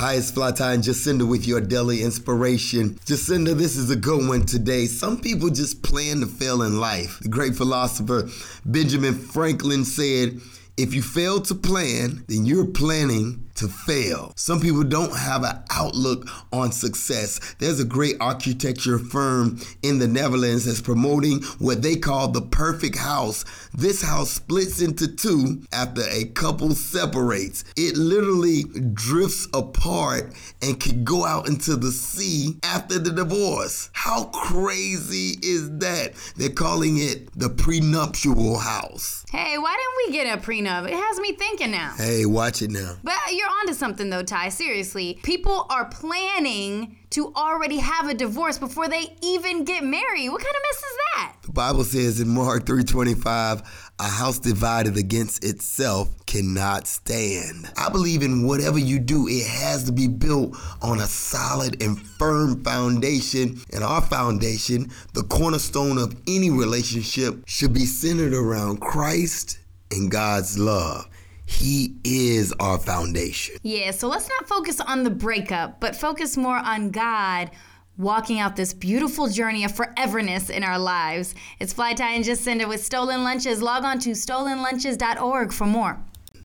Hi, it's Flytie and Jacinda with your daily inspiration. Jacinda, this is a good one today. Some people just plan to fail in life. The great philosopher Benjamin Franklin said, if you fail to plan, then you're planning to fail. Some people don't have an outlook on success. There's a great architecture firm in the Netherlands that's promoting what they call the perfect house. This house splits into two after a couple separates. It literally drifts apart and can go out into the sea after the divorce. How crazy is that? They're calling it the prenuptial house. Hey, why didn't we get a prenup? It has me thinking now. Hey, watch it now. But you're onto something though, Ty. Seriously, people are planning to already have a divorce before they even get married. What kind of mess is that? The Bible says in Mark 3:25, a house divided against itself cannot stand. I believe in whatever you do, it has to be built on a solid and firm foundation. And our foundation, the cornerstone of any relationship, should be centered around Christ and God's love. He is our foundation. Yeah, so let's not focus on the breakup, but focus more on God walking out this beautiful journey of foreverness in our lives. It's Flytie and Jacinda with Stolen Lunches. Log on to stolenlunches.org for more.